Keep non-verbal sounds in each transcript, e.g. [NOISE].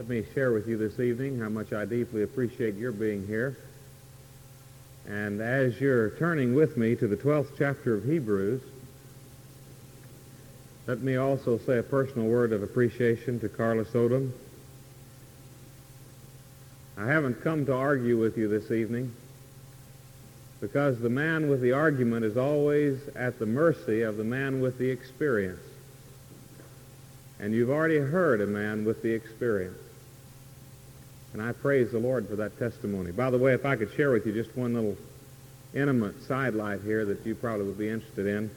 Let me share with you this evening how much I deeply appreciate your being here. And as you're turning with me to the 12th chapter of Hebrews, let me also say a personal word of appreciation to Carlos Odom. I haven't come to argue with you this evening because the man with the argument is always at the mercy of the man with the experience. And you've already heard a man with the experience. And I praise the Lord for that testimony. By the way, if I could share with you just one little intimate sidelight here that you probably would be interested in.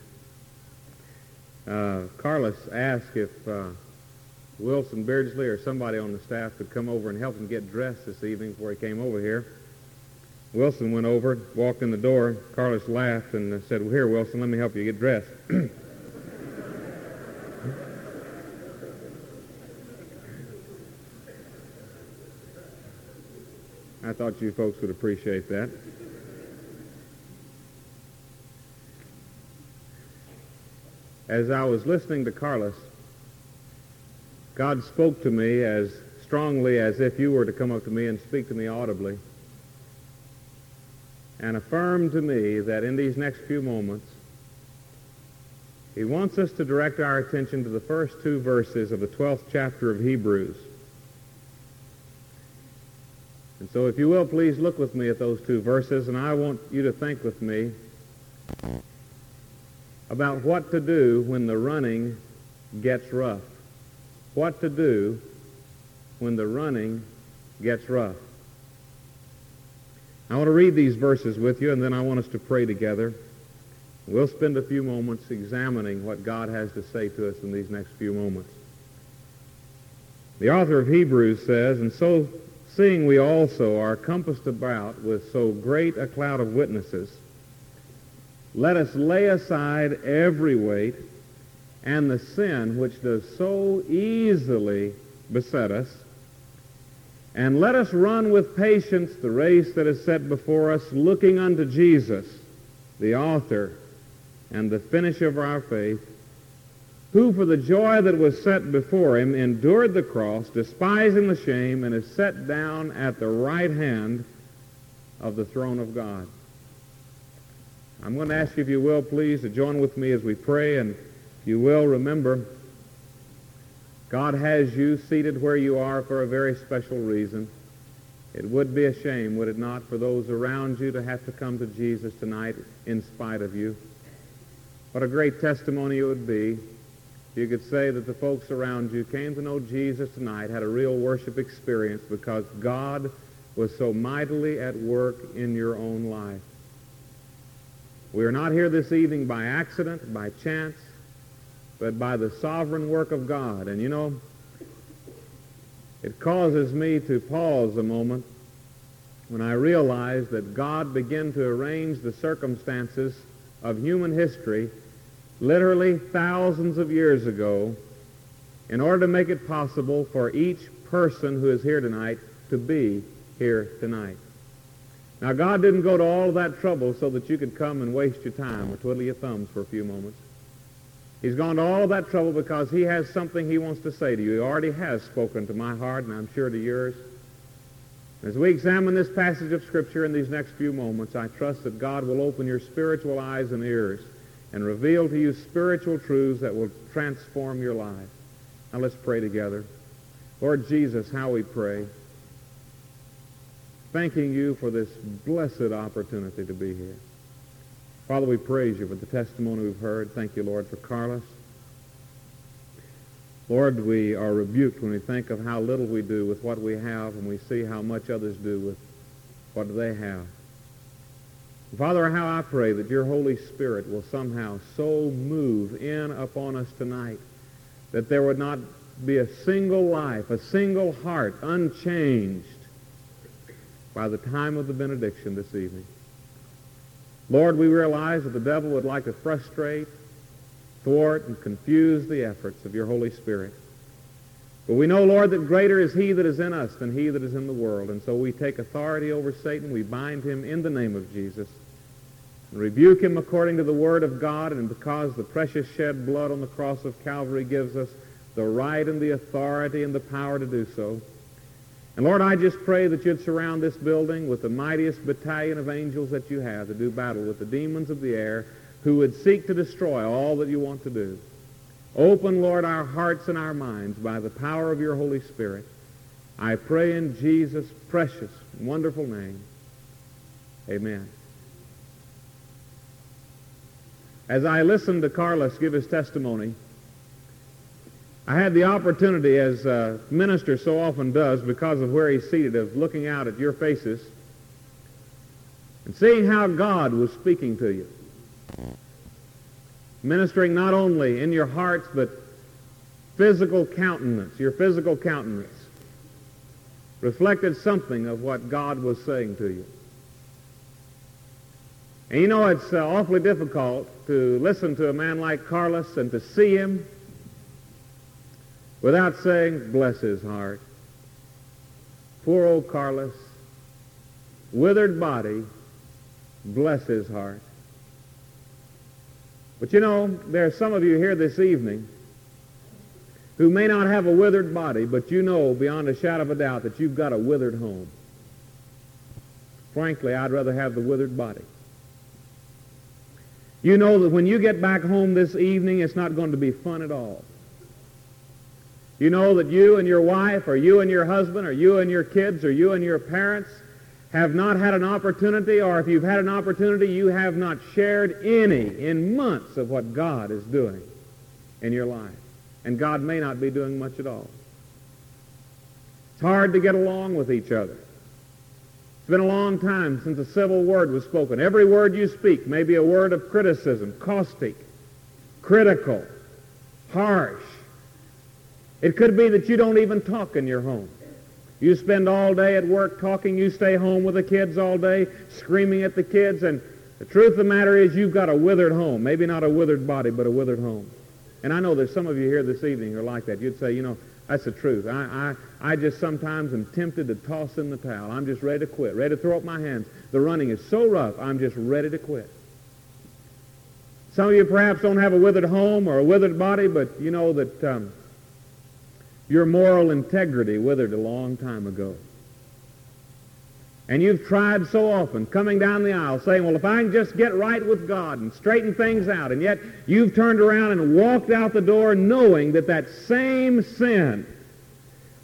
Uh, Carlos asked if uh, Wilson Beardsley or somebody on the staff could come over and help him get dressed this evening before he came over here. Wilson went over, walked in the door. Carlos laughed and said, well, here, Wilson, let me help you get dressed. [CLEARS THROAT] I thought you folks would appreciate that. As I was listening to Carlos, God spoke to me as strongly as if you were to come up to me and speak to me audibly and affirmed to me that in these next few moments, he wants us to direct our attention to the first two verses of the 12th chapter of Hebrews. And so if you will, please look with me at those two verses, and I want you to think with me about what to do when the running gets rough. What to do when the running gets rough. I want to read these verses with you, and then I want us to pray together. We'll spend a few moments examining what God has to say to us in these next few moments. The author of Hebrews says, And so seeing we also are compassed about with so great a cloud of witnesses, let us lay aside every weight and the sin which does so easily beset us, and let us run with patience the race that is set before us, looking unto Jesus, the author and the finisher of our faith, who for the joy that was set before him endured the cross, despising the shame, and is set down at the right hand of the throne of God. I'm going to ask you, if you will, please, to join with me as we pray, and you will remember God has you seated where you are for a very special reason. It would be a shame, would it not, for those around you to have to come to Jesus tonight in spite of you. What a great testimony it would be you could say that the folks around you came to know Jesus tonight, had a real worship experience because God was so mightily at work in your own life. We are not here this evening by accident, by chance, but by the sovereign work of God. And you know, it causes me to pause a moment when I realize that God began to arrange the circumstances of human history literally thousands of years ago in order to make it possible for each person who is here tonight to be here tonight. Now, God didn't go to all that trouble so that you could come and waste your time or twiddle your thumbs for a few moments. He's gone to all that trouble because he has something he wants to say to you. He already has spoken to my heart, and I'm sure to yours. As we examine this passage of Scripture in these next few moments, I trust that God will open your spiritual eyes and ears and reveal to you spiritual truths that will transform your life. Now let's pray together. Lord Jesus, how we pray. Thanking you for this blessed opportunity to be here. Father, we praise you for the testimony we've heard. Thank you, Lord, for Carlos. Lord, we are rebuked when we think of how little we do with what we have and we see how much others do with what they have. Father, how I pray that your Holy Spirit will somehow so move in upon us tonight that there would not be a single life, a single heart unchanged by the time of the benediction this evening. Lord, we realize that the devil would like to frustrate, thwart, and confuse the efforts of your Holy Spirit. But we know, Lord, that greater is he that is in us than he that is in the world. And so we take authority over Satan. We bind him in the name of Jesus and rebuke him according to the word of God, and because the precious shed blood on the cross of Calvary gives us the right and the authority and the power to do so, And Lord, I just pray that you'd surround this building with the mightiest battalion of angels that you have to do battle with the demons of the air who would seek to destroy all that you want to do. Open, Lord, our hearts and our minds by the power of your Holy Spirit. I pray in Jesus' precious, wonderful name. Amen. As I listened to Carlos give his testimony, I had the opportunity, as a minister so often does because of where he's seated, of looking out at your faces and seeing how God was speaking to you. Ministering not only in your hearts, but physical countenance, your physical countenance reflected something of what God was saying to you. And you know, it's uh, awfully difficult to listen to a man like Carlos and to see him without saying, bless his heart. Poor old Carlos, withered body, bless his heart. But you know, there are some of you here this evening who may not have a withered body, but you know beyond a shadow of a doubt that you've got a withered home. Frankly, I'd rather have the withered body. You know that when you get back home this evening, it's not going to be fun at all. You know that you and your wife, or you and your husband, or you and your kids, or you and your parents have not had an opportunity, or if you've had an opportunity, you have not shared any in months of what God is doing in your life. And God may not be doing much at all. It's hard to get along with each other. It's been a long time since a civil word was spoken. Every word you speak may be a word of criticism, caustic, critical, harsh. It could be that you don't even talk in your home. You spend all day at work talking. You stay home with the kids all day, screaming at the kids. And the truth of the matter is you've got a withered home. Maybe not a withered body, but a withered home. And I know there's some of you here this evening who are like that. You'd say, you know, that's the truth. I, I, just sometimes am tempted to toss in the towel. I'm just ready to quit, ready to throw up my hands. The running is so rough, I'm just ready to quit. Some of you perhaps don't have a withered home or a withered body, but you know that um, your moral integrity withered a long time ago. And you've tried so often coming down the aisle saying, well, if I can just get right with God and straighten things out, and yet you've turned around and walked out the door knowing that that same sin,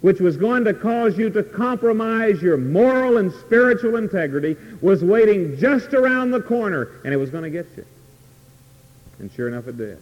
which was going to cause you to compromise your moral and spiritual integrity, was waiting just around the corner, and it was going to get you. And sure enough, it did.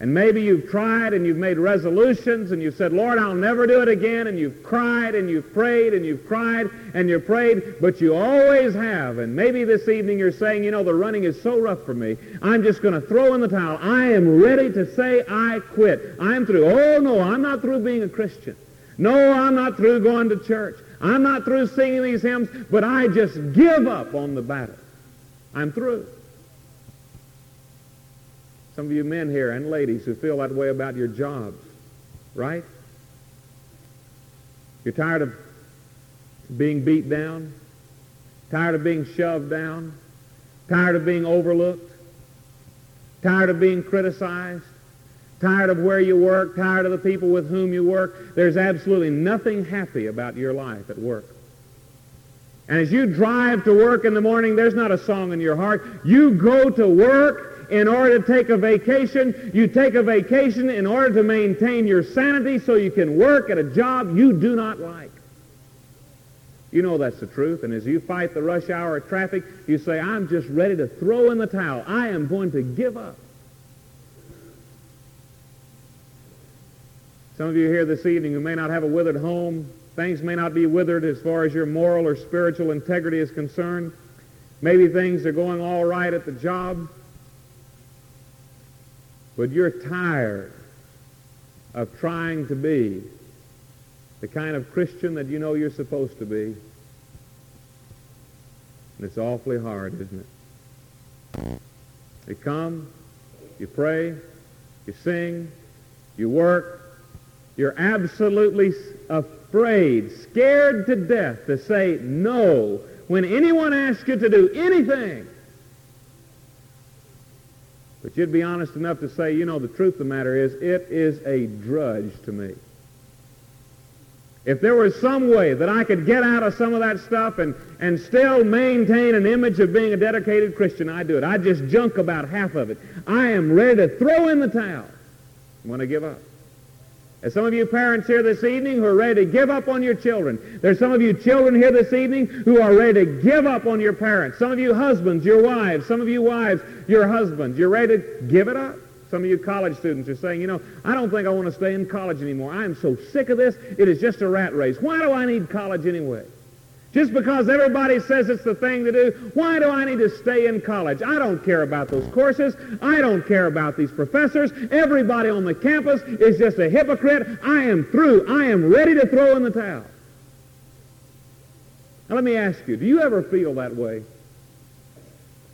And maybe you've tried and you've made resolutions and you've said, Lord, I'll never do it again. And you've cried and you've prayed and you've cried and you've prayed, but you always have. And maybe this evening you're saying, you know, the running is so rough for me. I'm just going to throw in the towel. I am ready to say I quit. I'm through. Oh, no, I'm not through being a Christian. No, I'm not through going to church. I'm not through singing these hymns, but I just give up on the battle. I'm through. Some of you men here and ladies who feel that way about your jobs, right? You're tired of being beat down, tired of being shoved down, tired of being overlooked, tired of being criticized, tired of where you work, tired of the people with whom you work. There's absolutely nothing happy about your life at work. And as you drive to work in the morning, there's not a song in your heart. You go to work in order to take a vacation. You take a vacation in order to maintain your sanity so you can work at a job you do not like. You know that's the truth. And as you fight the rush hour traffic, you say, I'm just ready to throw in the towel. I am going to give up. Some of you here this evening who may not have a withered home, things may not be withered as far as your moral or spiritual integrity is concerned. Maybe things are going all right at the job. But you're tired of trying to be the kind of Christian that you know you're supposed to be. And it's awfully hard, isn't it? You come, you pray, you sing, you work. You're absolutely afraid, scared to death to say no when anyone asks you to do anything. But you'd be honest enough to say, you know, the truth of the matter is, it is a drudge to me. If there was some way that I could get out of some of that stuff and, and still maintain an image of being a dedicated Christian, I'd do it. I'd just junk about half of it. I am ready to throw in the towel when I give up. There's some of you parents here this evening who are ready to give up on your children. There's some of you children here this evening who are ready to give up on your parents. Some of you husbands, your wives. Some of you wives, your husbands. You're ready to give it up. Some of you college students are saying, you know, I don't think I want to stay in college anymore. I am so sick of this. It is just a rat race. Why do I need college anyway? Just because everybody says it's the thing to do, why do I need to stay in college? I don't care about those courses. I don't care about these professors. Everybody on the campus is just a hypocrite. I am through. I am ready to throw in the towel. Now let me ask you, do you ever feel that way?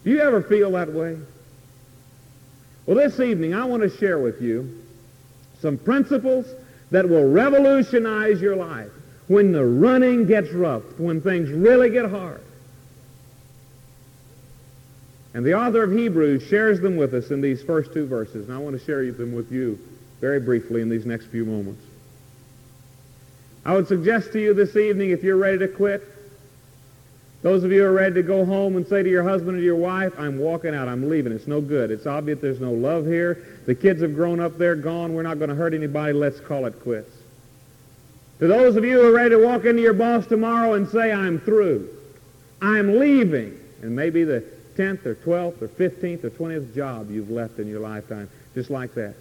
Do you ever feel that way? Well, this evening I want to share with you some principles that will revolutionize your life when the running gets rough, when things really get hard. And the author of Hebrews shares them with us in these first two verses, and I want to share them with you very briefly in these next few moments. I would suggest to you this evening, if you're ready to quit, those of you who are ready to go home and say to your husband or your wife, I'm walking out, I'm leaving, it's no good. It's obvious there's no love here. The kids have grown up, they're gone, we're not going to hurt anybody, let's call it quits. To those of you who are ready to walk into your boss tomorrow and say, I'm through, I'm leaving, and maybe the 10th or 12th or 15th or 20th job you've left in your lifetime, just like that.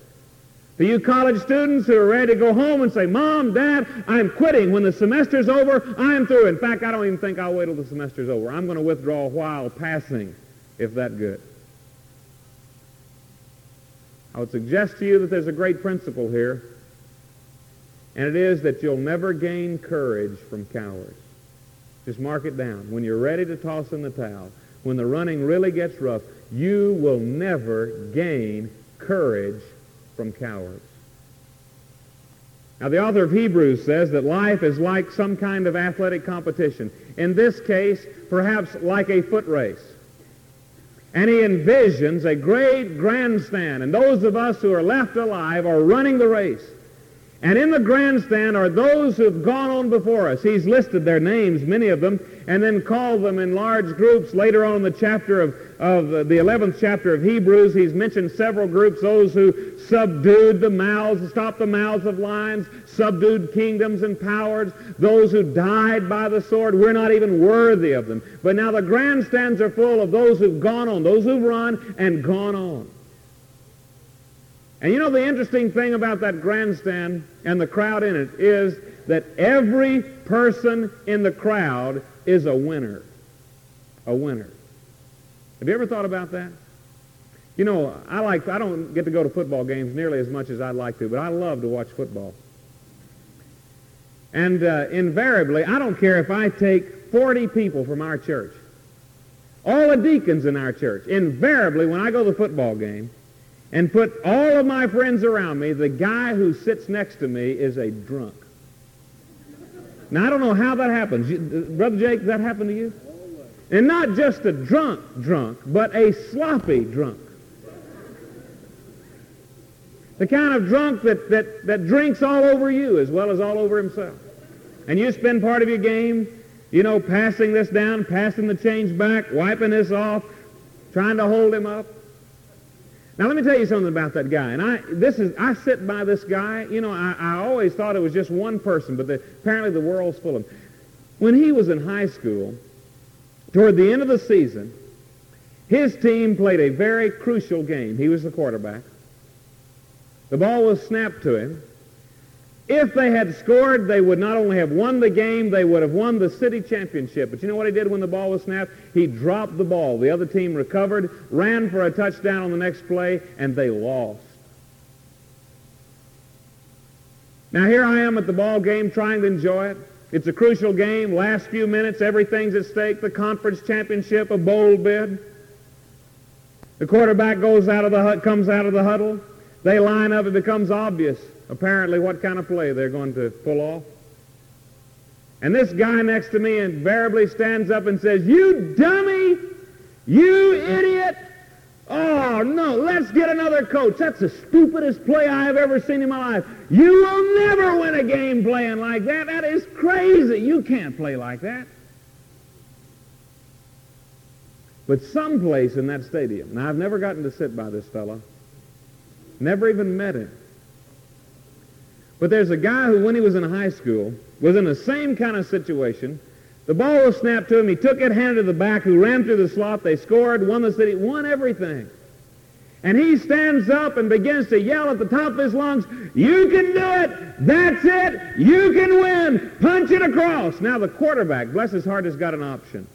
To you college students who are ready to go home and say, Mom, Dad, I'm quitting. When the semester's over, I'm through. In fact, I don't even think I'll wait till the semester's over. I'm going to withdraw while passing, if that good. I would suggest to you that there's a great principle here, and it is that you'll never gain courage from cowards. Just mark it down. When you're ready to toss in the towel, when the running really gets rough, you will never gain courage from cowards. Now, the author of Hebrews says that life is like some kind of athletic competition. In this case, perhaps like a foot race. And he envisions a great grandstand, and those of us who are left alive are running the race. And in the grandstand are those who have gone on before us. He's listed their names, many of them, and then called them in large groups. Later on in the chapter of, of uh, the 11th chapter of Hebrews, he's mentioned several groups, those who subdued the mouths, stopped the mouths of lions, subdued kingdoms and powers, those who died by the sword. We're not even worthy of them. But now the grandstands are full of those who've gone on, those who've run and gone on. And you know the interesting thing about that grandstand and the crowd in it is that every person in the crowd is a winner. A winner. Have you ever thought about that? You know, I like I don't get to go to football games nearly as much as I'd like to, but I love to watch football. And uh, invariably, I don't care if I take 40 people from our church, all the deacons in our church, invariably when I go to the football game, and put all of my friends around me, the guy who sits next to me is a drunk. Now, I don't know how that happens. You, uh, Brother Jake, that happen to you? And not just a drunk drunk, but a sloppy drunk. The kind of drunk that, that, that drinks all over you as well as all over himself. And you spend part of your game, you know, passing this down, passing the change back, wiping this off, trying to hold him up. Now let me tell you something about that guy. And I this is I sit by this guy. You know, I, I always thought it was just one person, but the, apparently the world's full of them. When he was in high school, toward the end of the season, his team played a very crucial game. He was the quarterback. The ball was snapped to him. If they had scored, they would not only have won the game, they would have won the city championship. But you know what he did when the ball was snapped? He dropped the ball. The other team recovered, ran for a touchdown on the next play, and they lost. Now here I am at the ball game trying to enjoy it. It's a crucial game. Last few minutes, everything's at stake. The conference championship, a bowl bid. The quarterback goes out of the hut, comes out of the huddle. They line up. It becomes obvious apparently what kind of play they're going to pull off. And this guy next to me invariably stands up and says, You dummy! You idiot! Oh, no, let's get another coach. That's the stupidest play I have ever seen in my life. You will never win a game playing like that. That is crazy. You can't play like that. But someplace in that stadium, now I've never gotten to sit by this fellow, never even met him. But there's a guy who, when he was in high school, was in the same kind of situation. The ball was snapped to him. He took it, handed to the back, who ran through the slot. They scored, won the city, won everything. And he stands up and begins to yell at the top of his lungs, you can do it! That's it! You can win! Punch it across! Now the quarterback, bless his heart, has got an option.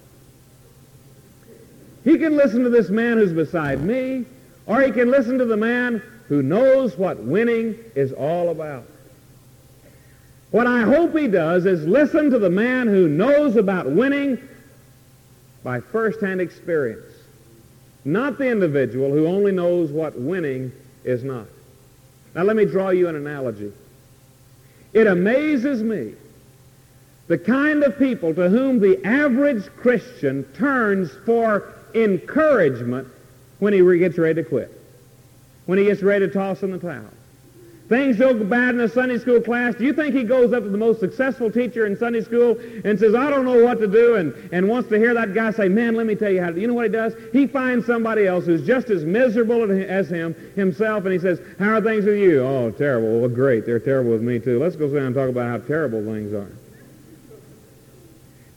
He can listen to this man who's beside me, or he can listen to the man who knows what winning is all about. What I hope he does is listen to the man who knows about winning by first-hand experience, not the individual who only knows what winning is not. Now let me draw you an analogy. It amazes me the kind of people to whom the average Christian turns for encouragement when he gets ready to quit, when he gets ready to toss in the towel. Things go bad in a Sunday school class. Do you think he goes up to the most successful teacher in Sunday school and says, I don't know what to do, and, and wants to hear that guy say, man, let me tell you how to do You know what he does? He finds somebody else who's just as miserable as him himself, and he says, how are things with you? Oh, terrible. Well, great. They're terrible with me, too. Let's go sit down and talk about how terrible things are.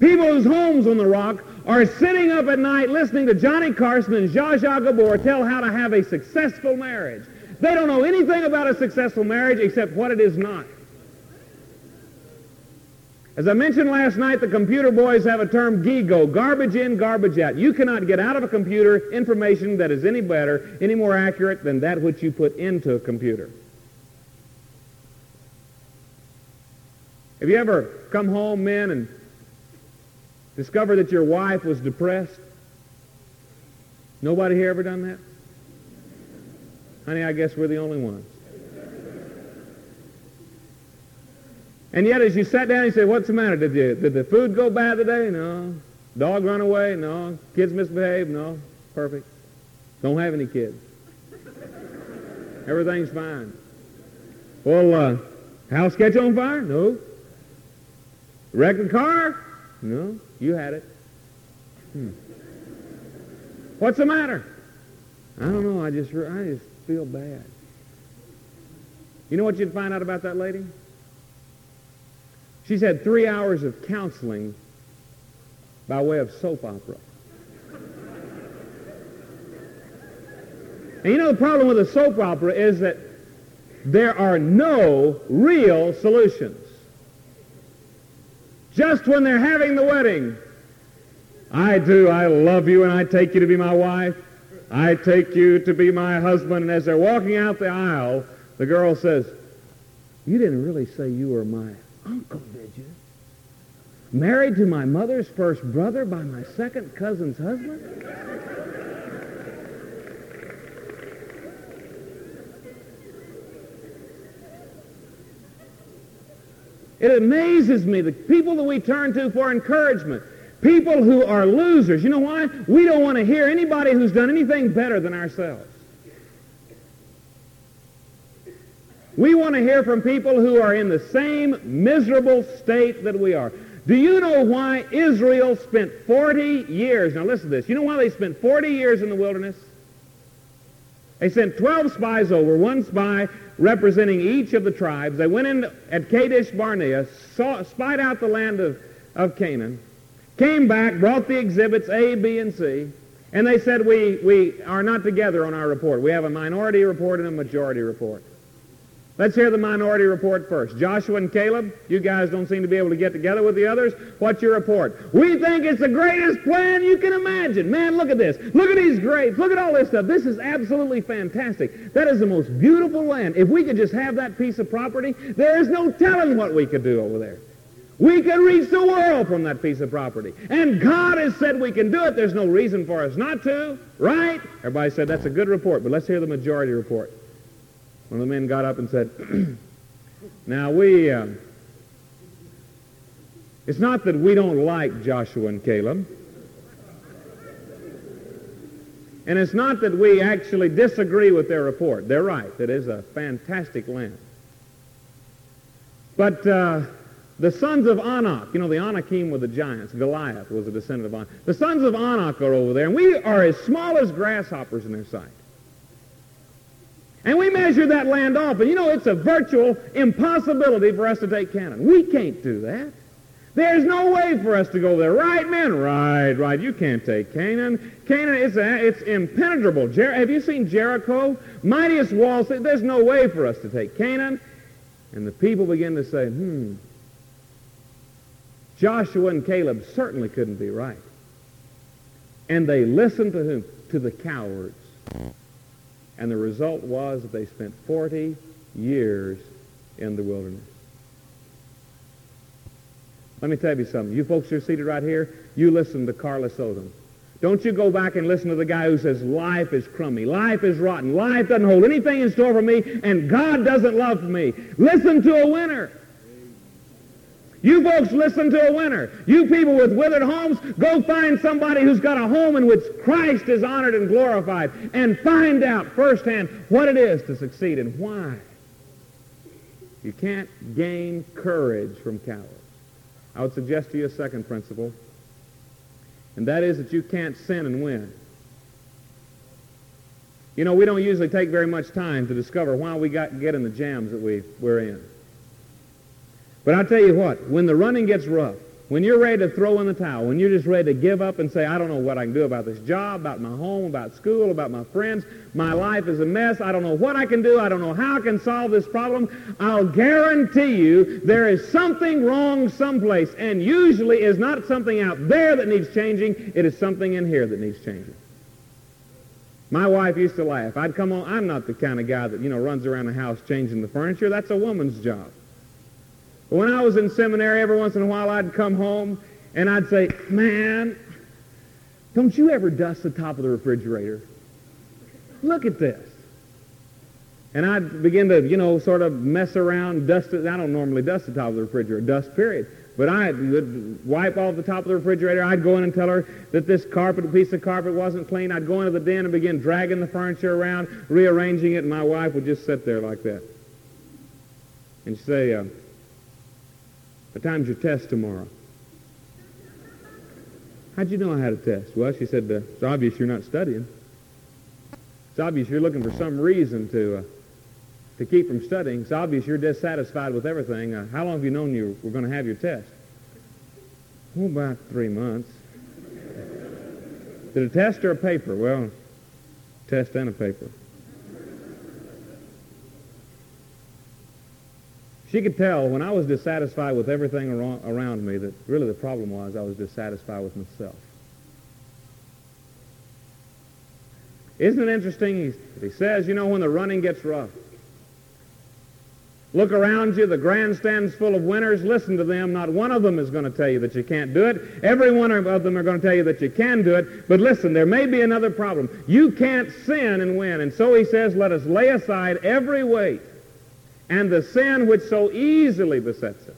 People whose homes on the rock are sitting up at night listening to Johnny Carson and Zsa Zsa Gabor tell how to have a successful marriage. They don't know anything about a successful marriage except what it is not. As I mentioned last night, the computer boys have a term GIGO, garbage in, garbage out. You cannot get out of a computer information that is any better, any more accurate than that which you put into a computer. Have you ever come home, men, and discovered that your wife was depressed? Nobody here ever done that? Honey, I guess we're the only ones. And yet, as you sat down, you said, what's the matter? Did, you, did the food go bad today? No. Dog run away? No. Kids misbehave? No. Perfect. Don't have any kids. Everything's fine. Well, uh, house catch on fire? No. Wreck the car? No. You had it. Hmm. What's the matter? I don't know. I just, I just feel bad. You know what you'd find out about that lady? She's had three hours of counseling by way of soap opera. And you know the problem with a soap opera is that there are no real solutions. Just when they're having the wedding, I do, I love you, and I take you to be my wife. I take you to be my husband. And as they're walking out the aisle, the girl says, you didn't really say you were my uncle, did you? Married to my mother's first brother by my second cousin's husband? It amazes me the people that we turn to for encouragement. People who are losers. You know why? We don't want to hear anybody who's done anything better than ourselves. We want to hear from people who are in the same miserable state that we are. Do you know why Israel spent 40 years? Now listen to this. You know why they spent 40 years in the wilderness? They sent 12 spies over, one spy representing each of the tribes. They went in at Kadesh Barnea, saw, spied out the land of, of Canaan, came back, brought the exhibits A, B, and C, and they said we, we are not together on our report. We have a minority report and a majority report. Let's hear the minority report first. Joshua and Caleb, you guys don't seem to be able to get together with the others. What's your report? We think it's the greatest plan you can imagine. Man, look at this. Look at these grapes. Look at all this stuff. This is absolutely fantastic. That is the most beautiful land. If we could just have that piece of property, there is no telling what we could do over there. We can reach the world from that piece of property. And God has said we can do it. There's no reason for us not to, right? Everybody said that's a good report, but let's hear the majority report. One of the men got up and said, [CLEARS THROAT] now we, uh, it's not that we don't like Joshua and Caleb. And it's not that we actually disagree with their report. They're right. It is a fantastic land. But uh, the sons of Anak, you know, the Anakim were the giants. Goliath was a descendant of Anak. The sons of Anak are over there, and we are as small as grasshoppers in their sight. And we measure that land off, and you know, it's a virtual impossibility for us to take Canaan. We can't do that. There's no way for us to go there. Right, man? Right, right. You can't take Canaan. Canaan, it's, a, it's impenetrable. Jer- have you seen Jericho? Mightiest walls. There's no way for us to take Canaan. And the people begin to say, hmm, Joshua and Caleb certainly couldn't be right. And they listened to whom? To the cowards. And the result was that they spent 40 years in the wilderness. Let me tell you something. You folks who are seated right here, you listen to Carlos Odom. Don't you go back and listen to the guy who says life is crummy, life is rotten, life doesn't hold anything in store for me, and God doesn't love me. Listen to a winner. You folks listen to a winner. You people with withered homes, go find somebody who's got a home in which Christ is honored and glorified and find out firsthand what it is to succeed and why. You can't gain courage from cowards. I would suggest to you a second principle, and that is that you can't sin and win. You know, we don't usually take very much time to discover why we got get in the jams that we, we're in. But I tell you what, when the running gets rough, when you're ready to throw in the towel, when you're just ready to give up and say, I don't know what I can do about this job, about my home, about school, about my friends, my life is a mess, I don't know what I can do, I don't know how I can solve this problem, I'll guarantee you there is something wrong someplace. And usually it's not something out there that needs changing, it is something in here that needs changing. My wife used to laugh. I'd come on, I'm not the kind of guy that, you know, runs around the house changing the furniture. That's a woman's job. When I was in seminary, every once in a while I'd come home and I'd say, man, don't you ever dust the top of the refrigerator? Look at this. And I'd begin to, you know, sort of mess around, dust it. I don't normally dust the top of the refrigerator, dust period. But I would wipe off the top of the refrigerator. I'd go in and tell her that this carpet, piece of carpet wasn't clean. I'd go into the den and begin dragging the furniture around, rearranging it, and my wife would just sit there like that. And she'd say, uh, what time's your test tomorrow? How'd you know I had a test? Well, she said, it's obvious you're not studying. It's obvious you're looking for some reason to, uh, to keep from studying. It's obvious you're dissatisfied with everything. Uh, how long have you known you were going to have your test? Oh, about three months. Did a test or a paper? Well, test and a paper. She could tell when I was dissatisfied with everything around me that really the problem was I was dissatisfied with myself. Isn't it interesting? He, says, you know, when the running gets rough, look around you, the grandstand's full of winners. Listen to them. Not one of them is going to tell you that you can't do it. Every one of them are going to tell you that you can do it. But listen, there may be another problem. You can't sin and win. And so he says, let us lay aside every weight and the sin which so easily besets us.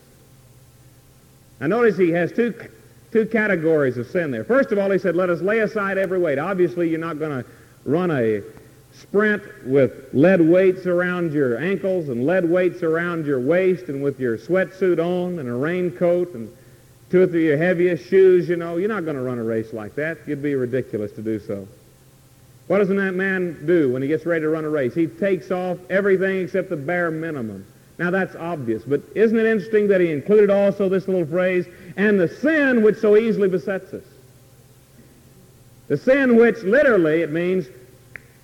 Now notice he has two, two categories of sin there. First of all, he said, let us lay aside every weight. Obviously, you're not going to run a sprint with lead weights around your ankles and lead weights around your waist and with your sweatsuit on and a raincoat and two or three of your heaviest shoes, you know. You're not going to run a race like that. It'd be ridiculous to do so. What doesn't that man do when he gets ready to run a race? He takes off everything except the bare minimum. Now that's obvious, but isn't it interesting that he included also this little phrase, and the sin which so easily besets us? The sin which literally it means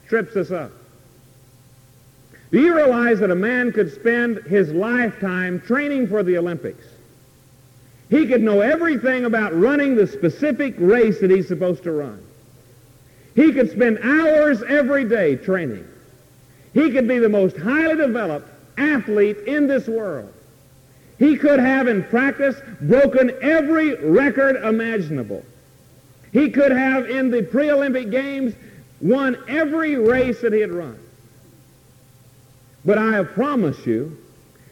trips us up. Do you realize that a man could spend his lifetime training for the Olympics? He could know everything about running the specific race that he's supposed to run. He could spend hours every day training. He could be the most highly developed athlete in this world. He could have in practice broken every record imaginable. He could have in the pre-Olympic games won every race that he had run. But I promise you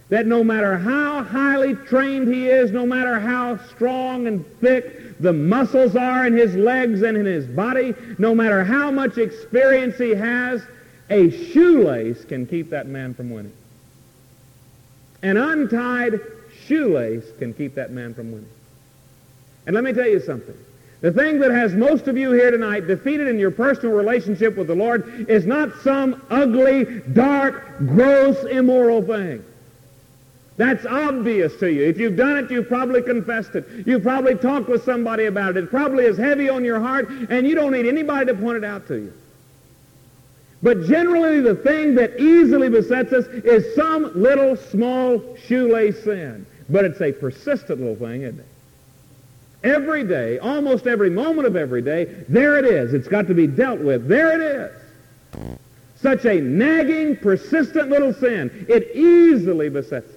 that no matter how highly trained he is, no matter how strong and thick the muscles are in his legs and in his body, no matter how much experience he has, a shoelace can keep that man from winning. An untied shoelace can keep that man from winning. And let me tell you something. The thing that has most of you here tonight defeated in your personal relationship with the Lord is not some ugly, dark, gross, immoral thing. That's obvious to you. If you've done it, you've probably confessed it. You've probably talked with somebody about it. It probably is heavy on your heart, and you don't need anybody to point it out to you. But generally, the thing that easily besets us is some little small shoelace sin. But it's a persistent little thing, isn't it? Every day, almost every moment of every day, there it is. It's got to be dealt with. There it is. Such a nagging, persistent little sin. It easily besets us.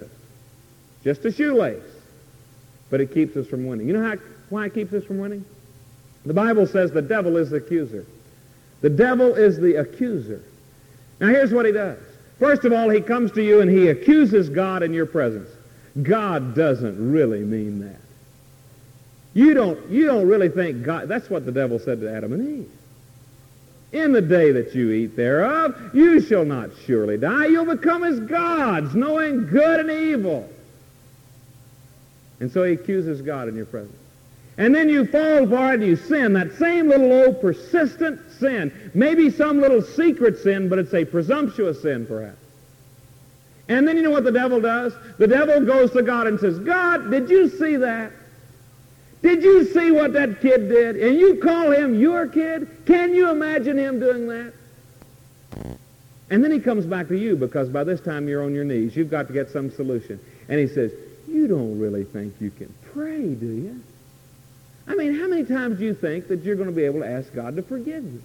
Just a shoelace. But it keeps us from winning. You know how, why it keeps us from winning? The Bible says the devil is the accuser. The devil is the accuser. Now here's what he does. First of all, he comes to you and he accuses God in your presence. God doesn't really mean that. You don't, you don't really think God, that's what the devil said to Adam and Eve. In the day that you eat thereof, you shall not surely die. You'll become as gods, knowing good and evil. And so he accuses God in your presence. And then you fall for it and you sin, that same little old persistent sin. Maybe some little secret sin, but it's a presumptuous sin perhaps. And then you know what the devil does? The devil goes to God and says, God, did you see that? Did you see what that kid did? And you call him your kid? Can you imagine him doing that? And then he comes back to you because by this time you're on your knees. You've got to get some solution. And he says, you don't really think you can pray, do you? I mean, how many times do you think that you're going to be able to ask God to forgive you?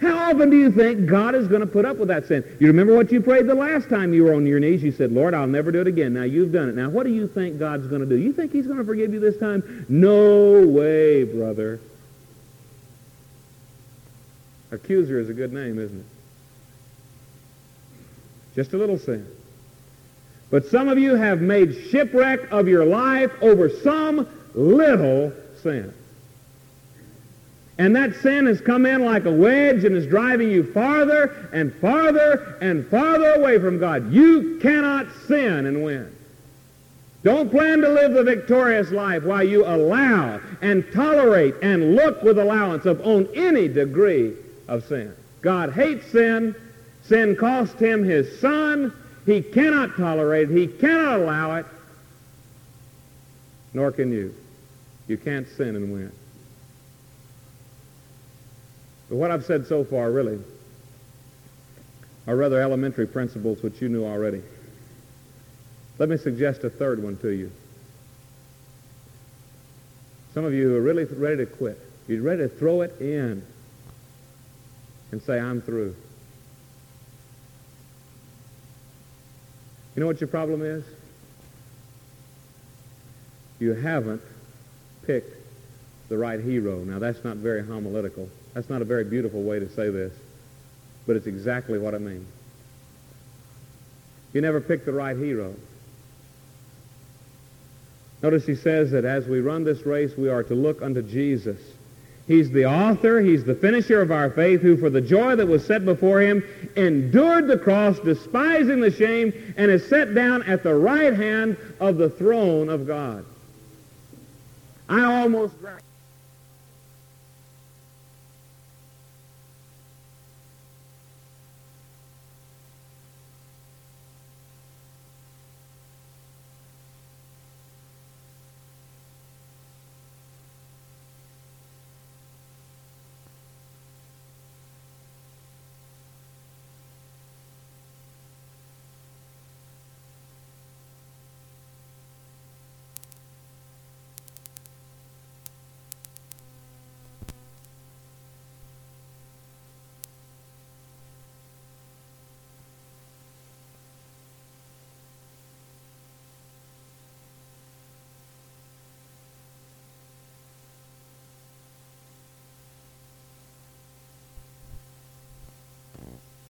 How often do you think God is going to put up with that sin? You remember what you prayed the last time you were on your knees? You said, Lord, I'll never do it again. Now you've done it. Now what do you think God's going to do? You think he's going to forgive you this time? No way, brother. Accuser is a good name, isn't it? Just a little sin. But some of you have made shipwreck of your life over some little sin. And that sin has come in like a wedge and is driving you farther and farther and farther away from God. You cannot sin and win. Don't plan to live the victorious life while you allow and tolerate and look with allowance of on any degree of sin. God hates sin. Sin cost him his son. He cannot tolerate it. He cannot allow it. Nor can you. You can't sin and win. But what I've said so far, really, are rather elementary principles which you knew already. Let me suggest a third one to you. Some of you are really ready to quit. You're ready to throw it in and say, I'm through. You know what your problem is? You haven't picked the right hero. Now, that's not very homiletical. That's not a very beautiful way to say this, but it's exactly what I mean. You never picked the right hero. Notice he says that as we run this race, we are to look unto Jesus. He's the author, he's the finisher of our faith, who for the joy that was set before him endured the cross, despising the shame, and is set down at the right hand of the throne of God. I almost